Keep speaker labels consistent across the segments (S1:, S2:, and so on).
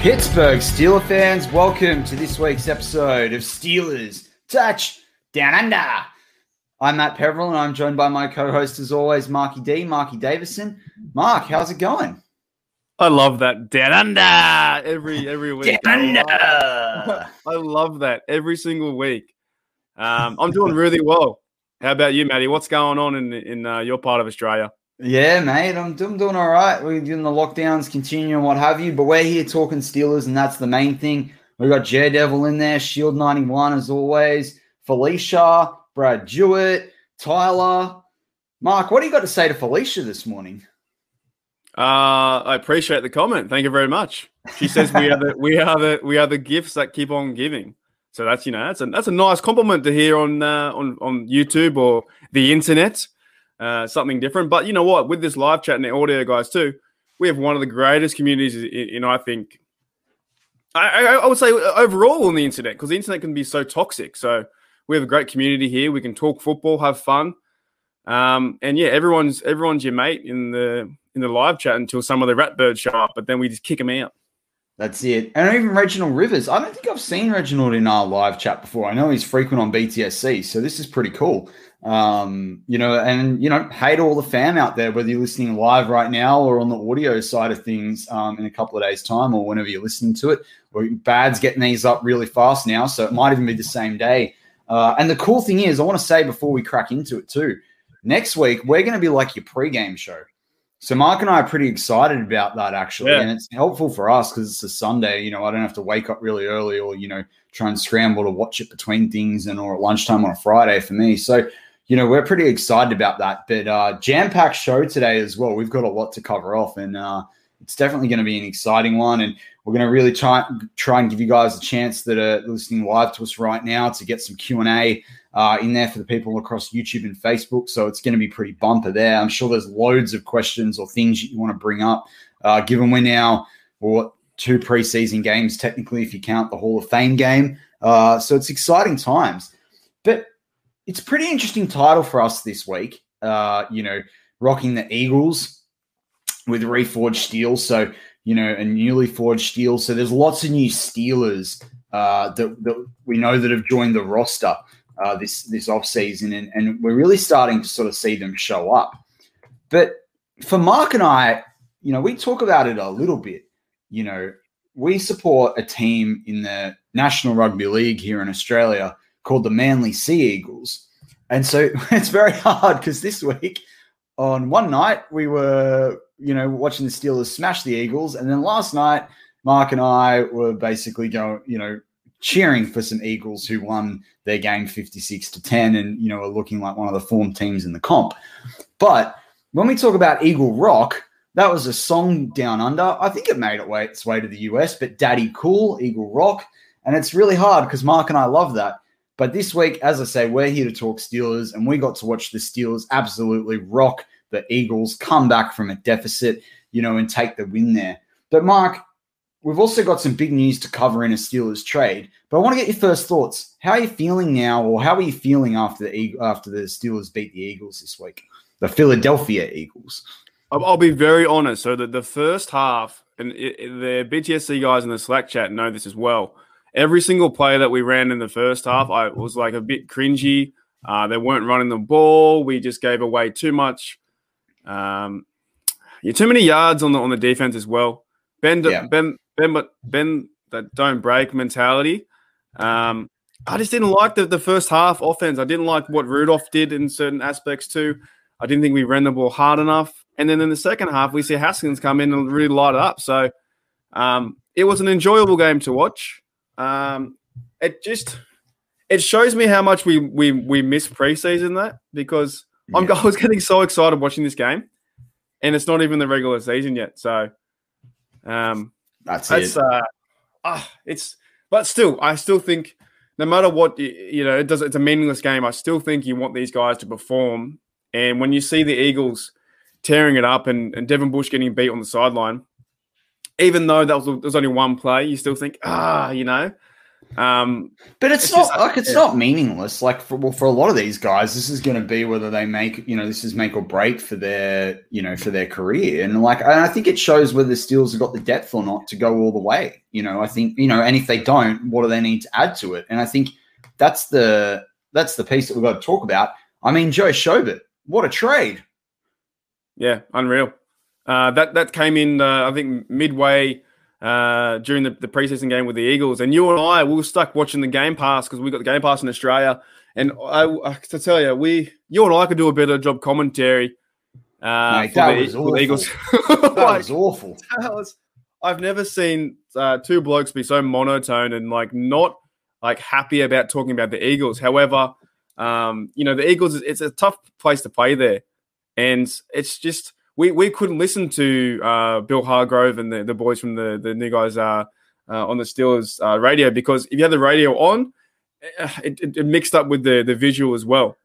S1: Pittsburgh Steeler fans, welcome to this week's episode of Steelers Touch Down Under. I'm Matt Peverill, and I'm joined by my co-host, as always, Marky D, Marky Davison. Mark, how's it going?
S2: I love that down under every every week.
S1: Down under.
S2: I love that every single week. Um, I'm doing really well. How about you, Matty? What's going on in in uh, your part of Australia?
S1: Yeah, mate, I'm, I'm doing all right. We're doing the lockdowns, continuing what have you, but we're here talking Steelers, and that's the main thing. We got Daredevil in there, Shield 91 as always, Felicia, Brad Jewett, Tyler. Mark, what do you got to say to Felicia this morning?
S2: Uh, I appreciate the comment. Thank you very much. She says we are the we are the we are the gifts that keep on giving. So that's you know that's a that's a nice compliment to hear on uh, on on YouTube or the internet. Uh, something different. But you know what? With this live chat and the audio guys too, we have one of the greatest communities in, in I think. I, I, I would say overall on the internet because the internet can be so toxic. So we have a great community here. We can talk football, have fun, um, and yeah, everyone's everyone's your mate in the in the live chat until some of the ratbirds show up, but then we just kick them out.
S1: That's it. And even Reginald Rivers. I don't think I've seen Reginald in our live chat before. I know he's frequent on BTSC, so this is pretty cool. Um, you know, and you know, hey to all the fam out there, whether you're listening live right now or on the audio side of things um, in a couple of days' time or whenever you're listening to it. Or Bad's getting these up really fast now, so it might even be the same day. Uh, and the cool thing is, I want to say before we crack into it too, next week we're going to be like your pregame show. So Mark and I are pretty excited about that actually,
S2: Yeah.
S1: and it's helpful for us because it's a Sunday. You know, I don't have to wake up really early or you know try and scramble to watch it between things and or at lunchtime on a Friday for me. So you know we're pretty excited about that. But uh, jam packed show today as well. We've got a lot to cover off, and uh, it's definitely going to be an exciting one. And we're going to really try try and give you guys a chance that are listening live to us right now to get some Q and A uh, in there for the people across YouTube and Facebook. So it's going to be pretty bumper there. I'm sure there's loads of questions or things you want to bring up, uh, given we're now what two preseason games technically, if you count the Hall of Fame game. Uh, so it's exciting times, but it's pretty interesting title for us this week. Uh, you know, rocking the Eagles with reforged steel. So you know, a newly forged steel. So there's lots of new Steelers uh, that, that we know that have joined the roster uh, this this off season, and, and we're really starting to sort of see them show up. But for Mark and I, you know, we talk about it a little bit. You know, we support a team in the National Rugby League here in Australia called the Manly Sea Eagles, and so it's very hard because this week on one night we were, you know, watching the Steelers smash the Eagles, and then last night Mark and I were basically going, you know, cheering for some Eagles who won their game 56 to 10 and, you know, are looking like one of the form teams in the comp. But when we talk about Eagle Rock, that was a song down under. I think it made its way to the US, but Daddy Cool, Eagle Rock. And it's really hard because Mark and I love that. But this week, as I say, we're here to talk Steelers, and we got to watch the Steelers absolutely rock the Eagles, come back from a deficit, you know, and take the win there. But Mark, we've also got some big news to cover in a Steelers trade. But I want to get your first thoughts. How are you feeling now, or how are you feeling after the after the Steelers beat the Eagles this week, the Philadelphia Eagles?
S2: I'll, be very honest. So the, the first half, and it- the BTSC guys in the Slack chat know this as well. Every single play that we ran in the first half, I was like a bit cringy. Uh, they weren't running the ball. We just gave away too much. Um, yeah, too many yards on the on the defense as well. Ben,
S1: Yeah.
S2: Ben, Ben, but Ben, that don't break mentality. Um, I just didn't like the, the first half offense. I didn't like what Rudolph did in certain aspects too. I didn't think we ran the ball hard enough. And then in the second half, we see Haskins come in and really light it up. So um, it was an enjoyable game to watch. Um, it just it shows me how much we we we miss preseason that because I'm. I was getting so excited watching this game, and it's not even the regular season yet. So um,
S1: That's,
S2: that's
S1: it.
S2: uh, ah, it's but still, I still think no matter what you know, it does. It's a meaningless game. I still think you want these guys to perform. And when you see the Eagles tearing it up and, and Devin Bush getting beat on the sideline, even though that was there's only one play, you still think ah, you know. Um,
S1: but it's, it's not just, like it's yeah. not meaningless. Like for well, for a lot of these guys, this is going to be whether they make you know this is make or break for their you know for their career. And like and I think it shows whether the Steelers have got the depth or not to go all the way. You know, I think you know, and if they don't, what do they need to add to it? And I think that's the that's the piece that we've got to talk about. I mean, Joe Schobert, what a trade!
S2: Yeah, unreal. Uh, that that came in, uh, I think, midway uh, during the, the preseason game with the Eagles. And you and I, we were stuck watching the Game Pass because we got the Game Pass in Australia. And I, I, to tell you, we, you and I could do a better job commentary.
S1: Uh, Mate, that, the, was awful. Eagles. that like, was awful. That was,
S2: I've never seen uh, two blokes be so monotone and like not like happy about talking about the Eagles. However, um, you know, the Eagles, it's a tough place to play there. And it's just, we we couldn't listen to uh, Bill Hillgrove and the, the boys from the the new guys uh, uh, on the Steelers uh, radio because if you had the radio on, eh, it, it, it, mixed up with the the visual as well.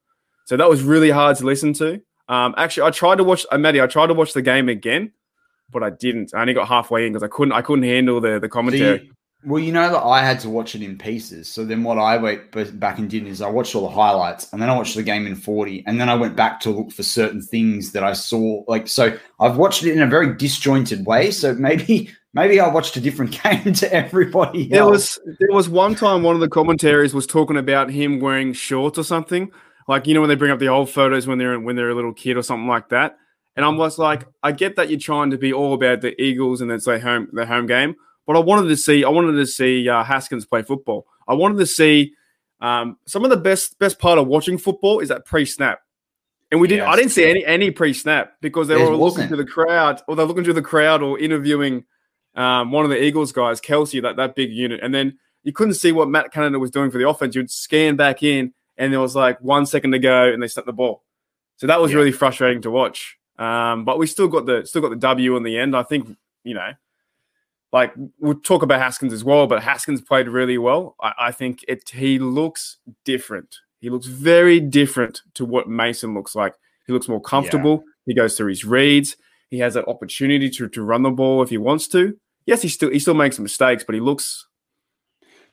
S2: So that was really hard to listen to. Um, actually, I tried to watch. Uh, Maddie, I tried to watch the game again, but I didn't. I only got halfway in because I couldn't. I couldn't handle the the commentary.
S1: Well, you know that I had to watch it in pieces. So then what I went back and did is I watched all the highlights and then I watched the game in 40 and then I went back to look for certain things that I saw. Like, so I've watched it in a very disjointed way. So maybe, maybe I watched a different game to everybody else.
S2: There was, there was one time one of the commentaries was talking about him wearing shorts or something. Like, you know, when they bring up the old photos when they're, when they're a little kid or something like that. And I'm just like, I get that you're trying to be all about the Eagles and it's their home, their home game but I wanted to see I wanted to see uh, Haskins play football. I wanted to see um, some of the best best part of watching football is that pre snap. And we didn't. Yes. I didn't see any any pre snap because they were looking to the crowd, or they're looking to the crowd, or interviewing um, one of the Eagles guys, Kelce, that that big unit. And then you couldn't see what Matt Canada was doing for the offense. You'd scan back in, and there was like one second to go, and they snapped the ball. So that was yeah. really frustrating to watch. Um, but we still got the still got the W in the end. I think you know like we'll talk about Haskins as well, but Haskins played really well. I, I think it he looks different. He looks very different to what Mason looks like. He looks more comfortable. Yeah. He goes through his reads. He has that opportunity to, to run the ball if he wants to. Yes, he still he still makes mistakes, but he looks.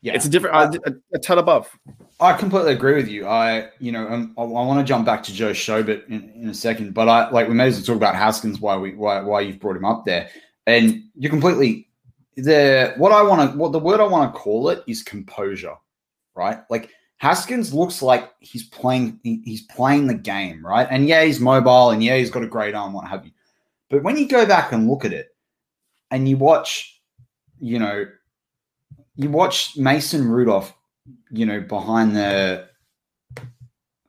S2: Yeah, it's a different uh, a, a ton above.
S1: I completely agree with you. I, you know, um, I, I, want to jump back to Joe Schobert in, in a second, but I like we may as well talk about Haskins. Why we why why you've brought him up there, and you're completely the what I want to what the word I want to call it is composure, right? Like Haskins looks like he's playing he's playing the game, right? And yeah, he's mobile and yeah, he's got a great arm, what have you. But when you go back and look at it and you watch, you know, you watch Mason Rudolph, you know, behind the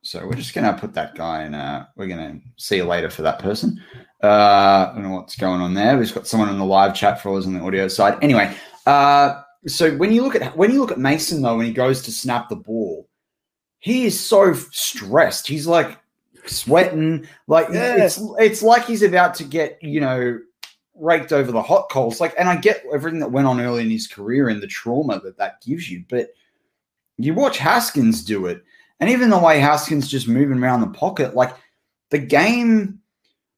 S1: so we're just gonna put that guy in uh we're gonna see you later for that person. Uh, I don't know what's going on there. We've got someone in the live chat for us on the audio side. Anyway, uh, so when you look at when you look at Mason though, when he goes to snap the ball, he is so stressed. He's like sweating, like yeah. it's it's like he's about to get you know raked over the hot coals. Like, and I get everything that went on early in his career and the trauma that that gives you, but you watch Haskins do it, and even the way Haskins just moving around the pocket, like the game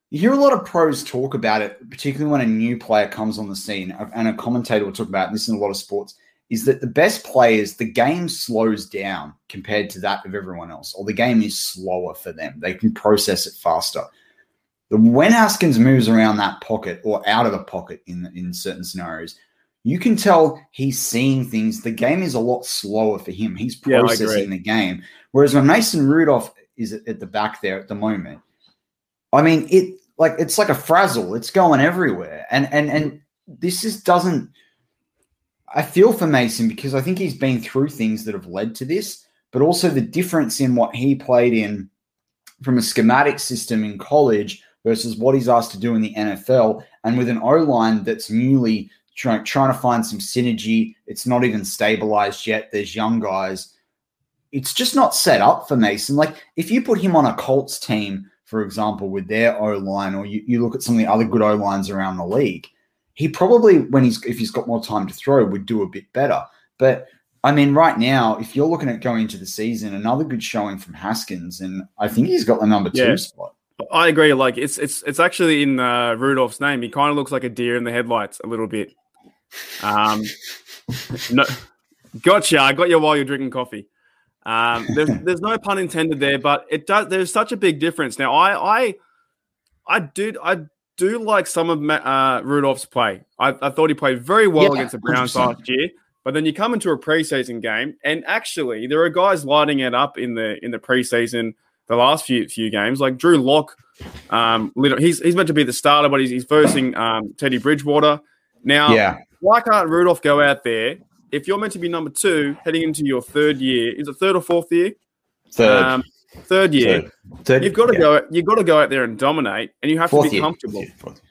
S1: you hear a lot of pros talk about it, particularly when a new player comes on the scene, uh, and a commentator will talk about this in a lot of sports. Is that the best players, the game slows down compared to that of everyone else, or the game is slower for them. They can process it faster. When Haskins moves around that pocket or out of the pocket in in certain scenarios, you can tell he's seeing things. The game is a lot slower for him. He's processing yeah, the game. Whereas when Mason Rudolph is at the back there at the moment, I mean, it like it's like a frazzle. It's going everywhere, and and and this is doesn't. I feel for Mason because I think he's been through things that have led to this, but also the difference in what he played in from a schematic system in college versus what he's asked to do in the NFL, and with an O line that's newly trying trying to find some synergy. It's not even stabilized yet. There's young guys. It's just not set up for Mason. Like if you put him on a Colts team for example, with their O line, or you, you look at some of the other good O lines around the league, he probably, when he's if he's got more time to throw, would do a bit better. But I mean, right now, if you're looking at going into the season, another good showing from Haskins, and I think he's got the number two yeah. spot.
S2: I agree. Like it's it's it's actually in uh, Rudolph's name. He kind of looks like a deer in the headlights a little bit. Um, no, Gotcha. I got you while you're drinking coffee. Um, there's, there's no pun intended there, but it does. There's such a big difference. Now, I, I, I did, I do like some of uh, Rudolph's play. I, I, thought he played very well yeah, against the Browns 100%. last year. But then you come into a preseason game, and actually, there are guys lighting it up in the in the preseason, the last few few games, like Drew Lock. Um, he's he's meant to be the starter, but he's, he's versing um, Teddy Bridgewater. Now,
S1: yeah.
S2: why can't Rudolph go out there if you're meant to be number two heading into your third year? Is it third or fourth year?
S1: Third. Um,
S2: third year. Third. Third, you've got to yeah. go. You've got to go out there and dominate, and you have fourth to be year. comfortable.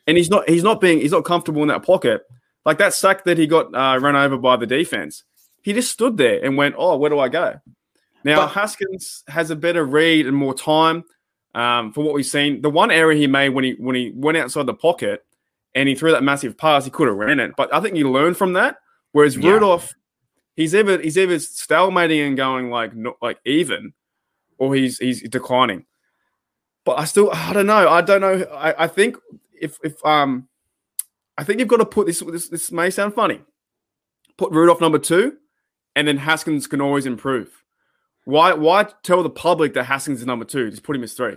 S2: And he's not. He's not being. He's not comfortable in that pocket. Like that sack that he got uh, run over by the defense. He just stood there and went, "Oh, where do I go?" Now but, Haskins has a better read and more time um, for what we've seen. The one error he made when he when he went outside the pocket and he threw that massive pass, he could have ran it. But I think he learned from that. Whereas yeah. Rudolph, he's ever he's ever stalemating and going like not like even, or he's he's declining. But I still I don't know. I don't know. I, I think if if um I think you've got to put this, this. This may sound funny. Put Rudolph number two, and then Haskins can always improve. Why? Why tell the public that Haskins is number two? Just put him as three.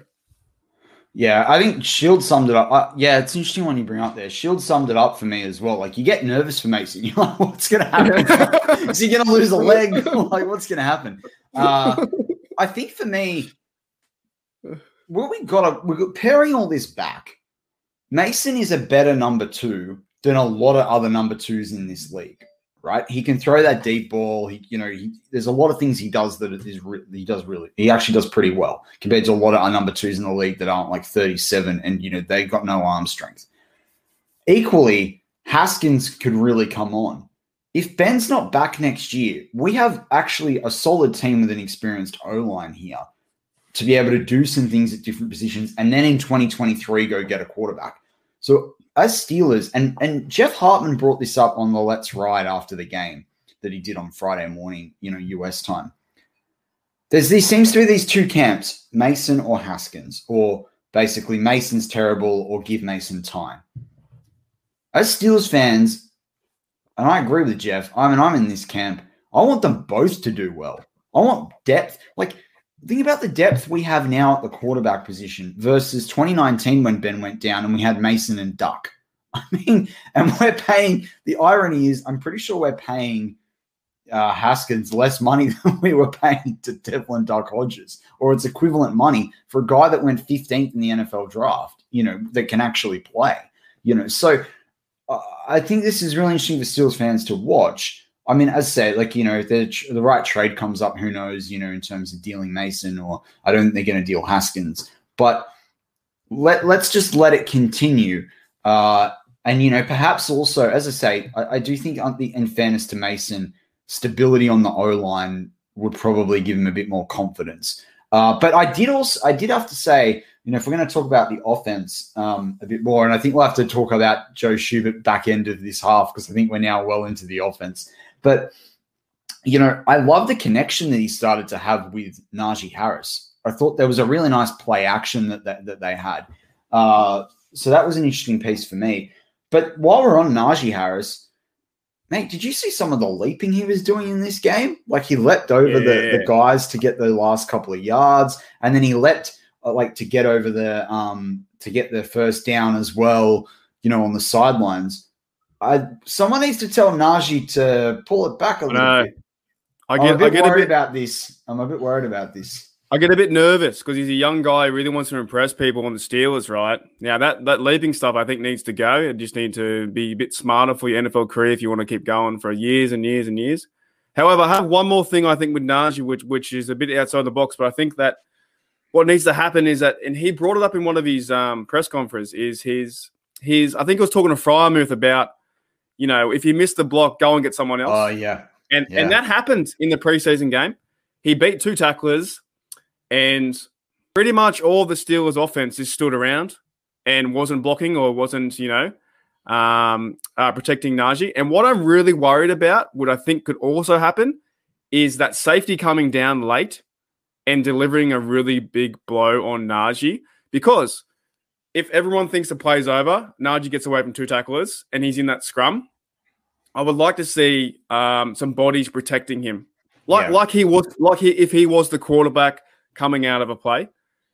S1: Yeah, I think Shield summed it up. Uh, yeah, it's interesting when you bring up there. Shield summed it up for me as well. Like you get nervous for Mason. You're like, what's going to happen? Is he going to lose a leg? like what's going to happen? Uh, I think for me, what we got to we're pairing all this back. Mason is a better number two than a lot of other number twos in this league, right? He can throw that deep ball. He, you know, he, there's a lot of things he does that is re- he does really. He actually does pretty well compared to a lot of our number twos in the league that aren't like 37, and you know they've got no arm strength. Equally, Haskins could really come on. If Ben's not back next year, we have actually a solid team with an experienced O line here to be able to do some things at different positions, and then in 2023 go get a quarterback. So as Steelers, and and Jeff Hartman brought this up on the Let's Ride after the game that he did on Friday morning, you know, US time. There's these seems to be these two camps, Mason or Haskins, or basically Mason's terrible or give Mason time. As Steelers fans, and I agree with Jeff, I mean I'm in this camp. I want them both to do well. I want depth. Like Think about the depth we have now at the quarterback position versus 2019 when Ben went down and we had Mason and Duck. I mean, and we're paying. The irony is, I'm pretty sure we're paying uh, Haskins less money than we were paying to Devlin Duck Hodges, or it's equivalent money for a guy that went 15th in the NFL draft. You know, that can actually play. You know, so uh, I think this is really interesting for Steelers fans to watch I mean, as I say, like, you know, if the, the right trade comes up, who knows, you know, in terms of dealing Mason, or I don't think they're going to deal Haskins. But let, let's just let it continue. Uh, and, you know, perhaps also, as I say, I, I do think, in fairness to Mason, stability on the O line would probably give him a bit more confidence. Uh, but I did also, I did have to say, you know, if we're going to talk about the offense um, a bit more, and I think we'll have to talk about Joe Schobert back end of this half because I think we're now well into the offense. But you know, I love the connection that he started to have with Najee Harris. I thought there was a really nice play action that that, that they had. Uh, so that was an interesting piece for me. But while we're on Najee Harris, mate, did you see some of the leaping he was doing in this game? Like he leapt over yeah. the, the guys to get the last couple of yards, and then he leapt uh, like to get over the um to get the first down as well. You know, on the sidelines. I someone needs to tell Najee to pull it back a little bit. I get, I'm a bit I get worried a bit, about this. I'm a bit worried about this.
S2: I get a bit nervous because he's a young guy, who really wants to impress people on the Steelers, right? Now that that leaping stuff I think needs to go. You just need to be a bit smarter for your NFL career if you want to keep going for years and years and years. However, I have one more thing I think with Najee, which which is a bit outside the box, but I think that what needs to happen is that, and he brought it up in one of his um, press conferences, is his his. I think he was talking to Freiermuth about you know, if you miss the block, go and get someone else.
S1: Oh yeah.
S2: And
S1: yeah.
S2: and that happened in the preseason game. He beat two tacklers, and pretty much all the Steelers' offense is stood around and wasn't blocking or wasn't, you know, um, uh, protecting Najee. And what I'm really worried about, what I think could also happen, is that safety coming down late and delivering a really big blow on Najee because if everyone thinks the play's over, Najee gets away from two tacklers and he's in that scrum, I would like to see um, some bodies protecting him, like
S1: Yeah.
S2: like he was like he, if he was the quarterback coming out of a play,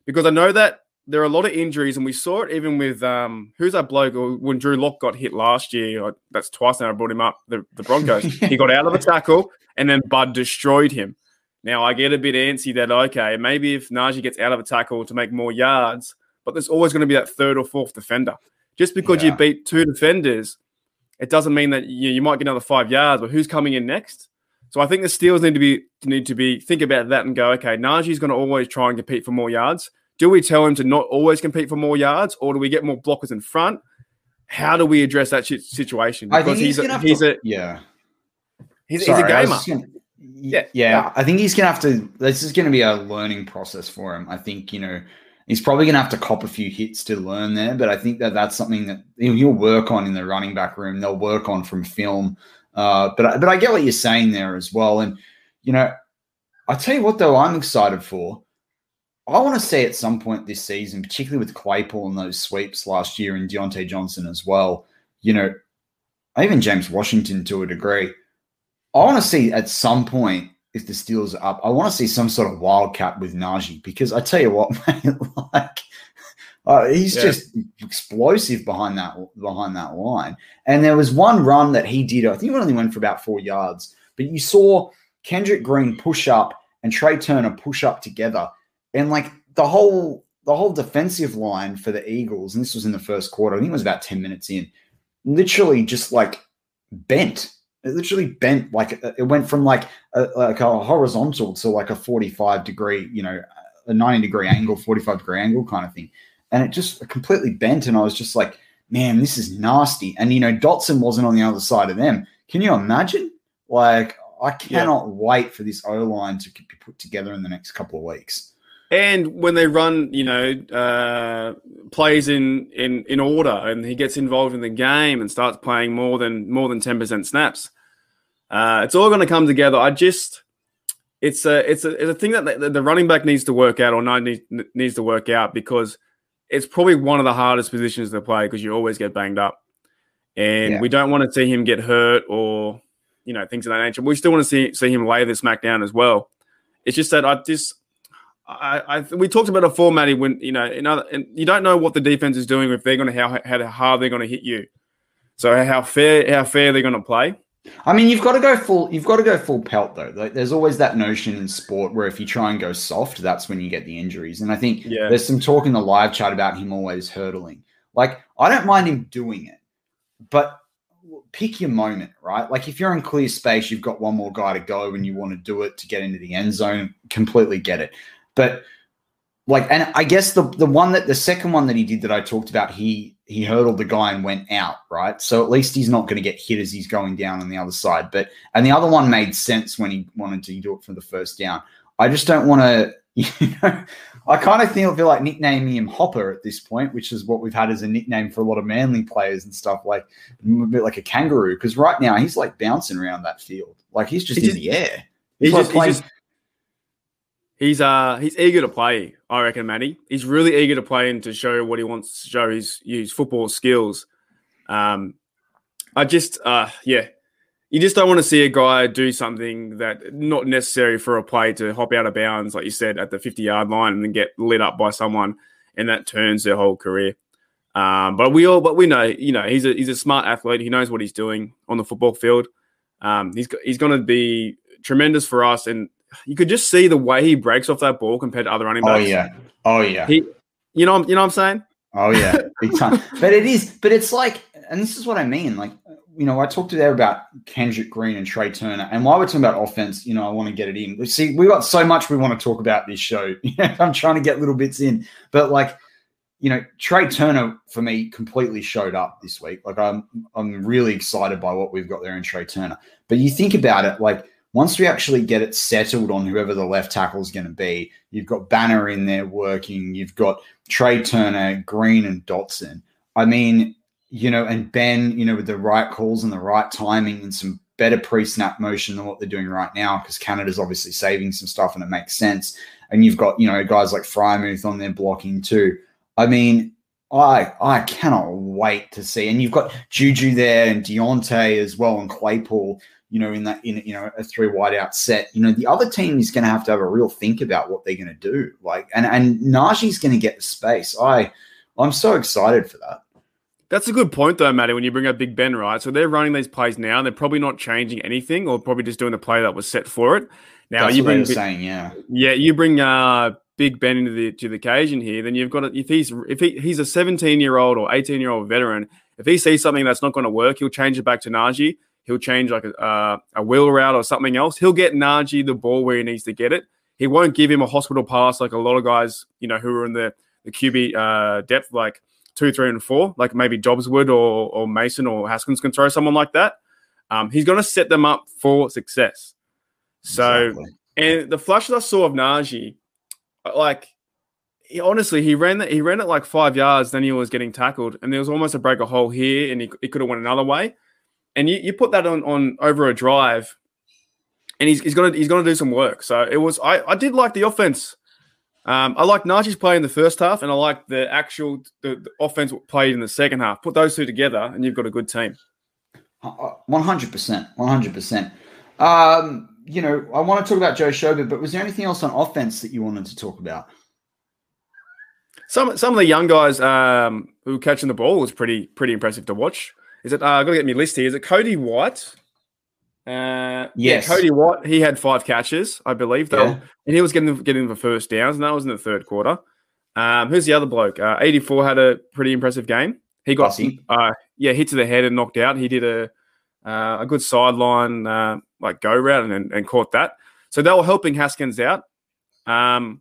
S2: because I know that there are a lot of injuries, and we saw it even with um, who's that bloke when Drew Lock got hit last year. That's twice now I brought him up. The, the Broncos. he got out of a tackle, and then Bud destroyed him. Now I get a bit antsy that okay, maybe if Najee gets out of a tackle to make more yards, but there's always going to be that third or fourth defender. Just because you beat two defenders, it doesn't mean that you, you might get another five yards. But who's coming in next? So I think the Steelers need to be need to be think about that and go, okay, Najee's going to always try and compete for more yards. Do we tell him to not always compete for more yards, or do we get more blockers in front? How do we address that si- situation?
S1: I think
S2: he's
S1: he's,
S2: a, he's
S1: to,
S2: a
S1: yeah.
S2: he's,
S1: Sorry,
S2: he's a gamer.
S1: gonna-
S2: Yeah.
S1: yeah, yeah. I think he's gonna have to. This is gonna be a learning process for him. I think you know he's probably gonna have to cop a few hits to learn there. But I think that that's something that he'll work on in the running back room. They'll work on from film. Uh, but but I get what you're saying there as well. And you know, I tell you what though, I'm excited for. I want to see at some point this season, particularly with Claypool and those sweeps last year and Diontae Johnson as well. You know, even James Washington to a degree. I want to see at some point if the Steelers are up. I want to see some sort of wildcat with Najee because I tell you what, man, like uh, he's
S2: Yeah.
S1: just explosive behind that behind that line. And there was one run that he did. I think it only went for about four yards, but you saw Kendrick Green push up and Trai Turner push up together, and like the whole the whole defensive line for the Eagles, and this was in the first quarter. I think it was about ten minutes in, literally just like bent. It literally bent like uh, it went from like a, like a horizontal to like a forty-five degree, you know, a ninety degree angle, forty-five degree angle kind of thing, and it just completely bent. And I was just like, man, this is nasty. And you know, Dotson wasn't on the other side of them. Can you imagine? Like, I cannot wait for this O line to be put together in the next couple of weeks.
S2: And when they run, you know, uh, plays in, in in order, and he gets involved in the game and starts playing more than more than ten percent snaps, uh, it's all going to come together. I just, it's a it's a it's a thing that the, the running back needs to work out, or not needs, needs to work out because it's probably one of the hardest positions to play because you always get banged up, and
S1: Yeah.
S2: we don't want to see him get hurt or you know things of that nature. We still want to see see him lay the smack down as well. It's just that I just I, I we talked about a formatting when you know in other, and you don't know what the defense is doing if they're going to how how hard they're going to hit you. So how fair how fair they're going to play.
S1: I mean, you've got to go full. You've got to go full pelt though. Like, there's always that notion in sport where if you try and go soft, that's when you get the injuries. And I think
S2: Yeah.
S1: there's some talk in the live chat about him always hurdling. Like I don't mind him doing it, but pick your moment, right? Like if you're in clear space, you've got one more guy to go, and you want to do it to get into the end zone. Completely get it, but like, and I guess the the one that the second one that he did that I talked about, he he hurdled the guy and went out, right? So at least he's not going to get hit as he's going down on the other side. But and the other one made sense when he wanted to do it for the first down. I just don't want to, you know, I kind of feel feel like nicknaming him Hopper at this point, which is what we've had as a nickname for a lot of Manly players and stuff, like a bit like a kangaroo. Because right now he's like bouncing around that field, like he's just
S2: He's
S1: in
S2: just-
S1: the air.
S2: He's
S1: like
S2: just, he's,
S1: playing-
S2: just- he's uh he's eager to play. I reckon, Matty. He's really eager to play and to show what he wants to show his his football skills. Um, I just uh yeah, you just don't want to see a guy do something that not necessary for a play to hop out of bounds, like you said, at the fifty yard line and then get lit up by someone, and that turns their whole career. Um, but we all, but we know, you know, he's a he's a smart athlete. He knows what he's doing on the football field. Um, he's he's going to be tremendous for us, and you could just see the way he breaks off that ball compared to other running backs.
S1: Oh
S2: backs.
S1: yeah, oh yeah.
S2: He, you know, you know what I'm saying?
S1: Oh yeah, big time. but it is, but it's like, and this is what I mean. Like, you know, I talked to there about Kendrick Green and Trai Turner, and while we're talking about offense, you know, I want to get it in. See, we got so much we want to talk about this show. I'm trying to get little bits in, but like, you know, Trai Turner for me completely showed up this week. Like, I'm I'm really excited by what we've got there in Trai Turner. But you think about it, like. Once we actually get it settled on whoever the left tackle is going to be, you've got Banner in there working. You've got Trai Turner, Green, and Dotson. I mean, you know, and Ben, you know, with the right calls and the right timing and some better pre-snap motion than what they're doing right now, because Canada's obviously saving some stuff and it makes sense. And you've got, you know, guys like Freiermuth on there blocking too. I mean, I I cannot wait to see. And you've got Juju there and Diontae as well and Claypool. You know, in that in you know a three wide out set. You know, the other team is going to have to have a real think about what they're going to do. Like, and and Najee's going to get the space. I I'm so excited for that.
S2: That's a good point, though, Matty, when you bring up Big Ben, right? So they're running these plays now. They're probably not changing anything or probably just doing the play that was set for it. Now,
S1: That's
S2: you bring,
S1: saying, yeah.
S2: Yeah, you bring uh, Big Ben into the to the occasion here, then you've got to, if he's if he, he's a 17 year old or 18 year old veteran, if he sees something that's not going to work, he'll change it back to Najee. He'll change like a, uh, a wheel route or something else. He'll get Najee the ball where he needs to get it. He won't give him a hospital pass like a lot of guys, you know, who are in the the QB uh, depth like two, three, and four, like maybe Dobbs would or or Mason or Haskins can throw someone like that. Um, he's going to set them up for success. So, exactly. and the flash that I saw of Najee, like he, honestly, he ran that he ran it like five yards, then he was getting tackled, and there was almost a break a hole here, and he, he could have went another way. And you, you put that on on over a drive, and he's, he's gonna he's gonna do some work. So it was I, I did like the offense. Um, I like Najee's play in the first half, and I like the actual the, the offense played in the second half. Put those two together, and you've got a good team.
S1: One hundred percent, one hundred percent. Um, you know, I want to talk about Joe Schobert, but was there anything else on offense that you wanted to talk about?
S2: Some some of the young guys um, who were catching the ball was pretty pretty impressive to watch. Is it? Uh, I got to get me list here. Is it Cody White? Uh, yes, yeah, Cody White. He had five catches, I believe, though, yeah. and he was getting getting the first downs, and that was in the third quarter. Um, who's the other bloke? Uh, Eighty four had a pretty impressive game. He got uh, yeah hit to the head and knocked out. He did a uh, a good sideline uh, like go route and, and caught that. So they were helping Haskins out. Um,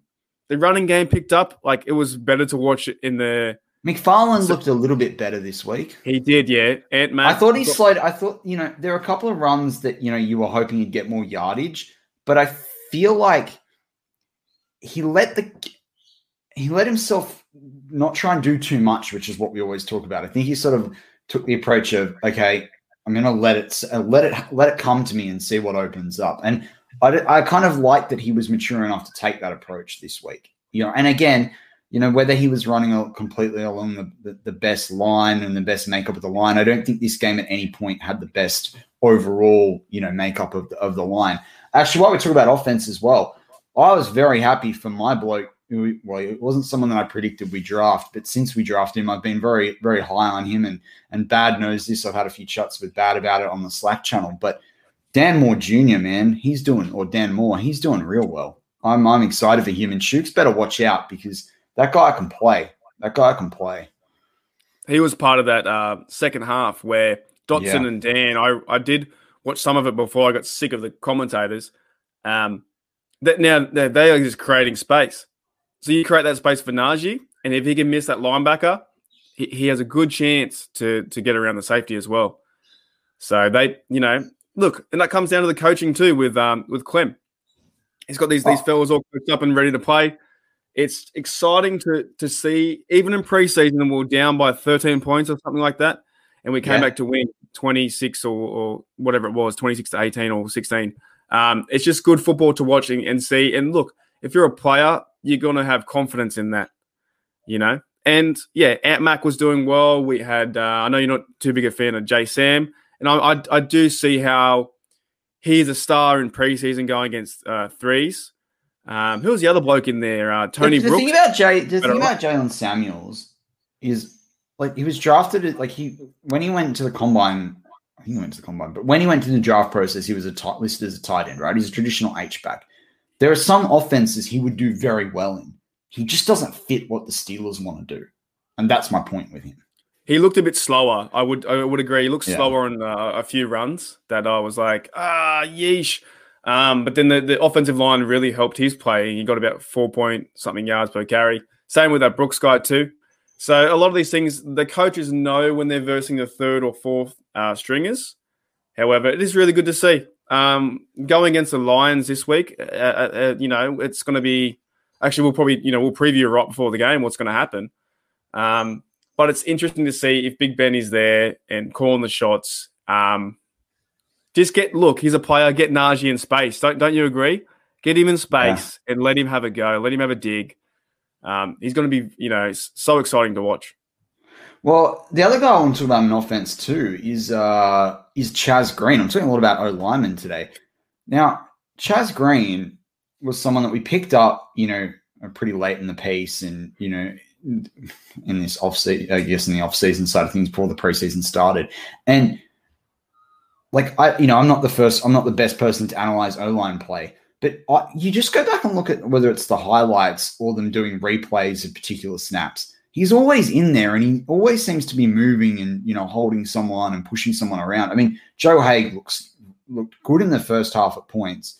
S2: the running game picked up. Like it was better to watch it in the.
S1: McFarland so, looked a little bit better this week.
S2: He did, yeah. Ant
S1: I thought he slowed. I thought you know there are a couple of runs that you know you were hoping he'd get more yardage, but I feel like he let the he let himself not try and do too much, which is what we always talk about. I think he sort of took the approach of okay, I'm going to let it uh, let it let it come to me and see what opens up. And I, I kind of like that he was mature enough to take that approach this week. You know, and again, you know, whether he was running completely along the, the, the, best line and the best makeup of the line, I don't think this game at any point had the best overall, you know, makeup of the, of the line. Actually, while we talk about offense as well, I was very happy for my bloke well, it wasn't someone that I predicted we draft, but since we drafted him, I've been very, very high on him. And and Bad knows this. I've had a few chats with Bad about it on the Slack channel. But Dan Moore Jr., man, he's doing, or Dan Moore, he's doing real well. I'm I'm excited for him. And Shooks better watch out because that guy can play. That guy can play.
S2: He was part of that uh, second half where Dotson yeah. and Dan. I I did watch some of it before I got sick of the commentators. Um, that now they are just creating space. So you create that space for Najee, and if he can miss that linebacker, he, he has a good chance to to get around the safety as well. So they, you know, look, and that comes down to the coaching too with um with Klemm. He's got these these oh. fellas all coached up and ready to play. It's exciting to to see, even in preseason, we are down by 13 points or something like that, and we came yeah. back to win 26 or, or whatever it was, 26 to 18 or 16. Um, it's just good football to watch and, and see. And look, if you're a player, you're going to have confidence in that, you know? And yeah, Ant Mac was doing well. We had, uh, I know you're not too big a fan of Jay Sam, and I, I, I do see how he's a star in preseason going against uh, threes. Um, who was the other bloke in there? Uh, Tony the, the
S1: Thing about Jay, the thing about Jaylen Samuels is like he was drafted like he when he went to the combine. I think he went to the combine, but when he went to the draft process, he was a listed as a tight end, right? He's a traditional H back. There are some offenses he would do very well in. He just doesn't fit what the Steelers want to do, and that's my point with him.
S2: He looked a bit slower. I would I would agree. He looked yeah. slower on uh, a few runs that I was like, ah, yeesh. Um, but then the, the offensive line really helped his play. He got about four point something yards per carry. Same with that Brooks guy too. So a lot of these things, the coaches know when they're versing the third or fourth uh, stringers. However, it is really good to see. Um, going against the Lions this week, uh, uh, uh you know, it's going to be actually we'll probably you know we'll preview right before the game what's going to happen. Um, but it's interesting to see if Big Ben is there and calling the shots. Um, just get look, he's a player. Get Najee in space. Don't don't you agree? Get him in space yeah. and let him have a go. Let him have a dig. Um, he's going to be you know so exciting to watch.
S1: Well, the other guy I want to talk about in offense too is uh, is Chaz Green. I'm talking a lot about O lineman today. Now, Chaz Green was someone that we picked up, you know, pretty late in the piece, and you know, in this off season, I guess in the off season side of things before the preseason started, and like I, you know, I'm not the first, I'm not the best person to analyze O line play, but I, you just go back and look at whether it's the highlights or them doing replays of particular snaps. He's always in there, and he always seems to be moving and you know holding someone and pushing someone around. I mean, Joe Haeg looks looked good in the first half at points,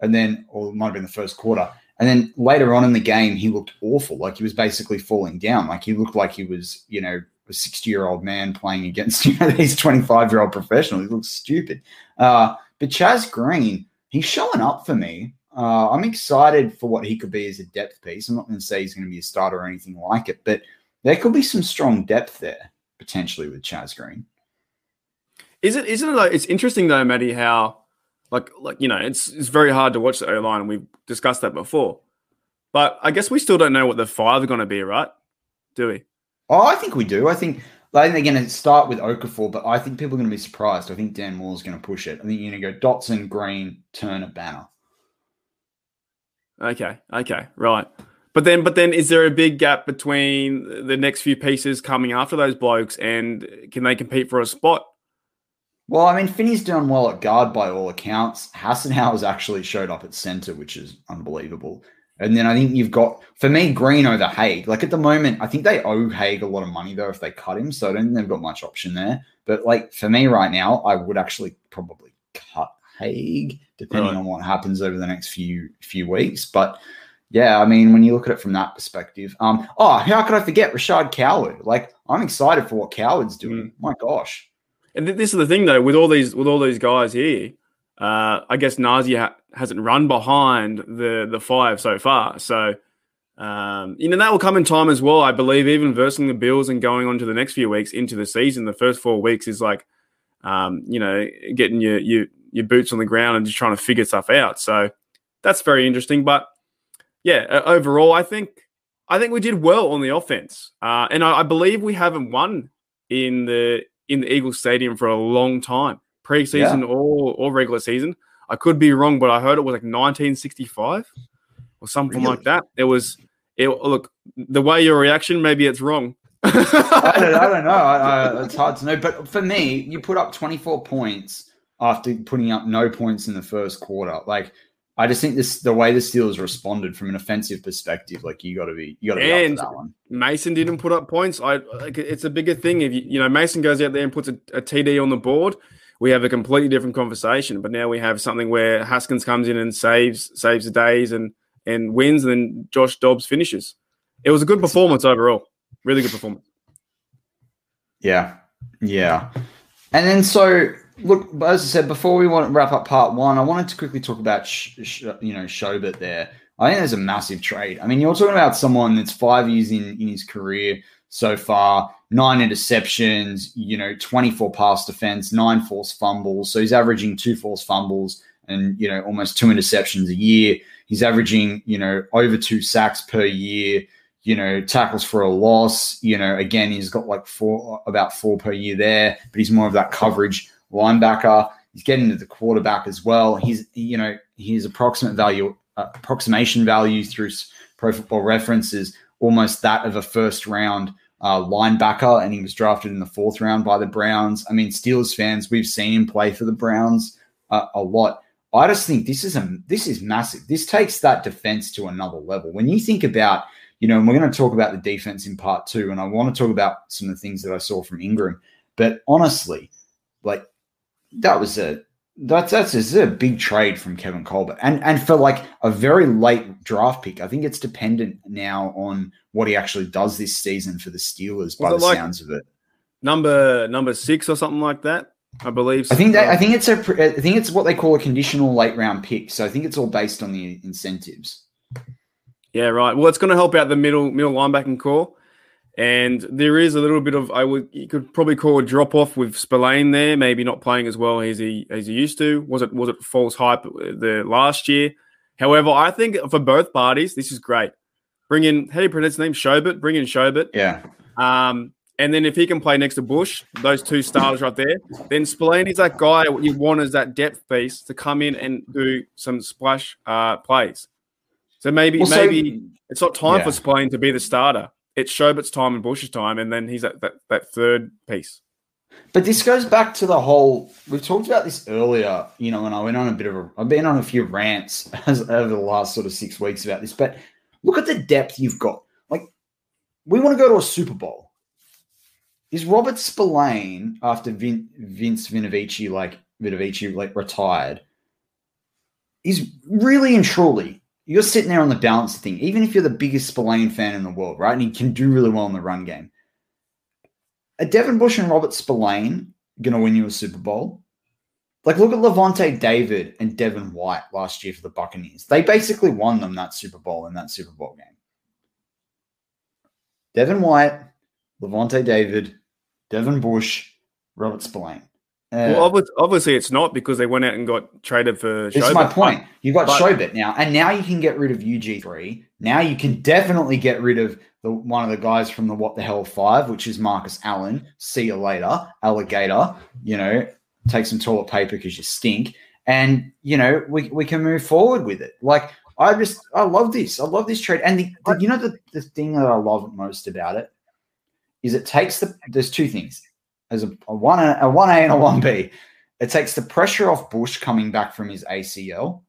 S1: and then or it might have been the first quarter. And then later on in the game, he looked awful. Like he was basically falling down. Like he looked like he was, you know, a 60 year old man playing against, you know, these 25 year old professionals. He looks stupid. Uh, but Chaz Green, he's showing up for me. Uh, I'm excited for what he could be as a depth piece. I'm not going to say he's going to be a starter or anything like it, but there could be some strong depth there potentially with Chaz Green.
S2: Is it? Isn't it? Like, it's interesting though, Matty, how like like you know, it's it's very hard to watch the O line, and we've discussed that before. But I guess we still don't know what the five are going to be, right? Do we?
S1: Oh, I think we do. I think I think they're going to start with Okafor, but I think people are going to be surprised. I think Dan Moore is going to push it. I think you're going to go Dotson, Green, Turner, Banner.
S2: Okay, okay, right. But then, but then, is there a big gap between the next few pieces coming after those blokes, and can they compete for a spot?
S1: Well, I mean, Finney's done well at guard by all accounts. Hassenauer's actually showed up at center, which is unbelievable. And then I think you've got, for me, Green over Haeg. Like at the moment, I think they owe Haeg a lot of money though if they cut him. So I don't think they've got much option there. But like for me right now, I would actually probably cut Haeg depending right. on what happens over the next few few weeks. But yeah, I mean, when you look at it from that perspective, um, oh, how could I forget Rashad Coward? Like I'm excited for what Coward's doing. Mm. My gosh.
S2: And this is the thing though, with all these with all these guys here, uh, I guess Najee ha- hasn't run behind the the five so far. So um, you know that will come in time as well. I believe even versing the Bills and going on to the next few weeks into the season, the first four weeks is like um, you know getting your, your your boots on the ground and just trying to figure stuff out. So that's very interesting. But yeah, overall, I think I think we did well on the offense, uh, and I, I believe we haven't won in the in the Eagles Stadium for a long time preseason yeah. or or regular season. I could be wrong, but I heard it was like 1965 or something really? like that. It was. It, look, the way your reaction, maybe it's wrong.
S1: I, don't, I, don't, know. I, I, it's hard to know. But for me, you put up 24 points after putting up no points in the first quarter. Like, I just think this the way the Steelers responded from an offensive perspective. Like, you got to be, you got to be and that one.
S2: Mason didn't put up points. I like it's a bigger thing if you, you know Mason goes out there and puts a, a TD on the board we have a completely different conversation. But now we have something where Haskins comes in and saves saves the days and and wins, and then Josh Dobbs finishes. It was a good performance overall. Really good performance.
S1: Yeah, yeah. And then so look, as I said before, we want to wrap up part one. I wanted to quickly talk about sh- sh- you know Schobert there. I think there's a massive trade. I mean, you're talking about someone that's five years in in his career so far, nine interceptions, you know, 24 pass defense, nine forced fumbles. So he's averaging two forced fumbles and, you know, almost two interceptions a year. He's averaging, you know, over two sacks per year, you know, tackles for a loss. You know, again, he's got like four, about four per year there, but he's more of that coverage linebacker. He's getting to the quarterback as well. He's, you know, his approximate value, uh, approximation value through pro football references almost that of a first round uh, linebacker, and he was drafted in the fourth round by the Browns. I mean, Steelers fans, we've seen him play for the Browns uh, a lot. I just think this is a this is massive. This takes that defense to another level. When you think about, you know, and we're going to talk about the defense in part two, and I want to talk about some of the things that I saw from Ingram. But honestly, like that was a that's that's a, a big trade from Kevin Colbert, and and for like a very late draft pick. I think it's dependent now on what he actually does this season for the Steelers. Was by the like sounds of it,
S2: number number six or something like that. I believe.
S1: I think that, I think it's a I think it's what they call a conditional late round pick. So I think it's all based on the incentives.
S2: Yeah, right. Well, it's going to help out the middle middle linebacking core. And there is a little bit of I would you could probably call a drop off with Spillane there, maybe not playing as well as he as he used to. Was it was it false hype the last year? However, I think for both parties, this is great. Bring in how do you pronounce his name? Schobert. Bring in Schobert.
S1: Yeah.
S2: Um, And then if he can play next to Bush, those two starters right there, then Spillane is that guy you want as that depth piece to come in and do some splash uh, plays. So maybe well, maybe so, it's not time yeah. for Spillane to be the starter. It's Schobert's time and Bush's time, and then he's that, that, that third piece.
S1: But this goes back to the whole. We've talked about this earlier. You know, and I went on a bit of a. I've been on a few rants as, over the last sort of six weeks about this. But look at the depth you've got. Like, we want to go to a Super Bowl. Is Robert Spillane after Vin, Vince Vinovici like Vinovici like retired? Is really and truly you're sitting there on the balance thing. Even if you're the biggest Spillane fan in the world, right, and he can do really well in the run game are Devin Bush and Robert Spillane going to win you a Super Bowl? Like, look at Lavonte David and Devin White last year for the Buccaneers. They basically won them that Super Bowl in that Super Bowl game. Devin White, Lavonte David, Devin Bush, Robert Spillane.
S2: Uh, well, obviously, it's not because they went out and got traded for.
S1: This is my point. You got but, now, and now you can get rid of UG three. Now you can definitely get rid of the one of the guys from the What the Hell Five, which is Marcus Allen. See you later, alligator. You know, take some toilet paper because you stink, and you know we we can move forward with it. Like I just I love this. I love this trade, and the, the, you know the the thing that I love most about it is it takes the there's two things as a, a one a one A and a one B. It takes the pressure off Bush coming back from his ACL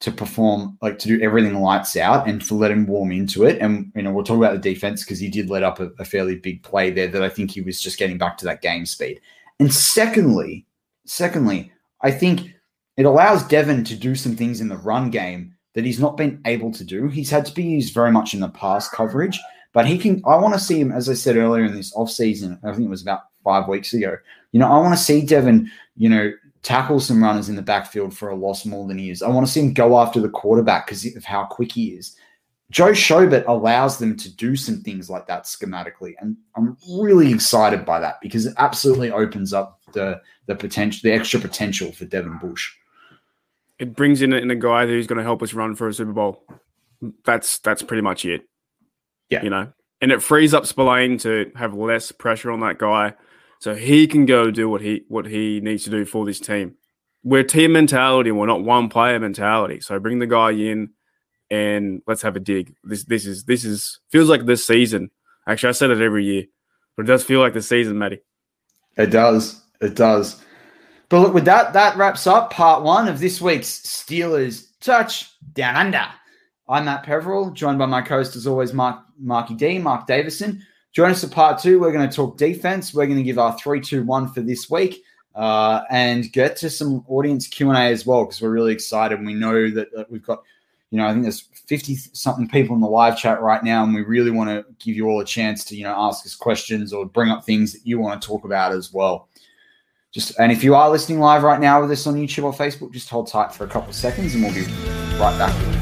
S1: to perform, like to do everything lights out and to let him warm into it. And, you know, we'll talk about the defense because he did let up a, a, fairly big play there that I think he was just getting back to that game speed. And secondly, secondly, I think it allows Devin to do some things in the run game that he's not been able to do. He's had to be used very much in the pass coverage, but he can, I want to see him, as I said earlier in this offseason, I think it was about five weeks ago. You know, I want to see Devin, you know, tackle some runners in the backfield for a loss more than he is. I want to see him go after the quarterback because of how quick he is. Joe Schobert allows them to do some things like that schematically, and I'm really excited by that because it absolutely opens up the the potential, the extra potential for Devin Bush.
S2: It brings in a, in a guy who's going to help us run for a Super Bowl. That's that's pretty much it.
S1: Yeah,
S2: you know, and it frees up Spillane to have less pressure on that guy so he can go do what he what he needs to do for this team. We're team mentality, we're not one player mentality. So bring the guy in and let's have a dig. This this is this is feels like this season. Actually, I said it every year, but it does feel like the season, Matty.
S1: It does. It does. But look, with that, that wraps up part one of this week's Steelers Touch Down Under. I'm Matt Peverell, joined by my co-host as always, Mark Marky D, Mark Davison. Join us for part two. We're going to talk defense. We're going to give our three, two, one for this week, uh, and get to some audience Q and A as well because we're really excited. And We know that, that we've got, you know, I think there's fifty something people in the live chat right now, and we really want to give you all a chance to, you know, ask us questions or bring up things that you want to talk about as well. Just and if you are listening live right now with us on YouTube or Facebook, just hold tight for a couple of seconds, and we'll be right back.